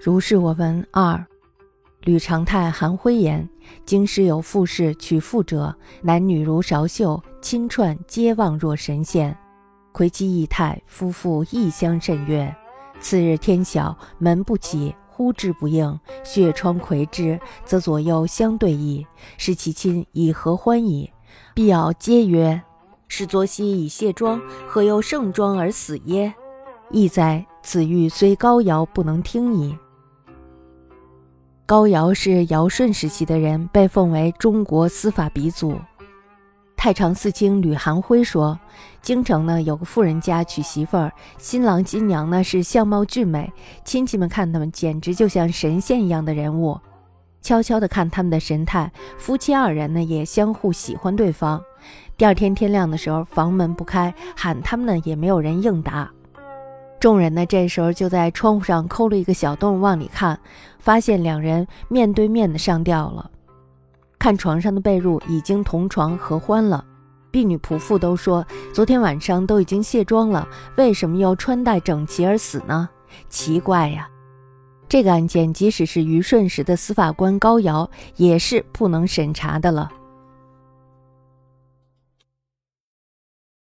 如是我闻二，吕长泰、韩辉言：京师有富士娶妇者，男女如韶秀，亲串皆望若神仙。魁妻异态夫妇异相甚悦。次日天晓，门不起，呼之不应，血窗睽之，则左右相对矣。是其亲以何欢矣？必要皆曰：是昨夕已卸妆，何又盛妆而死耶？亦哉！此欲虽高尧不能听矣。高尧是尧舜时期的人，被奉为中国司法鼻祖。太常寺卿吕寒辉说，京城呢有个富人家娶媳妇儿，新郎新娘呢是相貌俊美，亲戚们看他们简直就像神仙一样的人物。悄悄地看他们的神态，夫妻二人呢也相互喜欢对方。第二天天亮的时候，房门不开，喊他们呢也没有人应答。众人呢，这时候就在窗户上抠了一个小洞往里看，发现两人面对面的上吊了。看床上的被褥已经同床合欢了，婢女仆妇都说，昨天晚上都已经卸妆了，为什么要穿戴整齐而死呢？奇怪呀！这个案件，即使是虞舜时的司法官高尧，也是不能审查的了。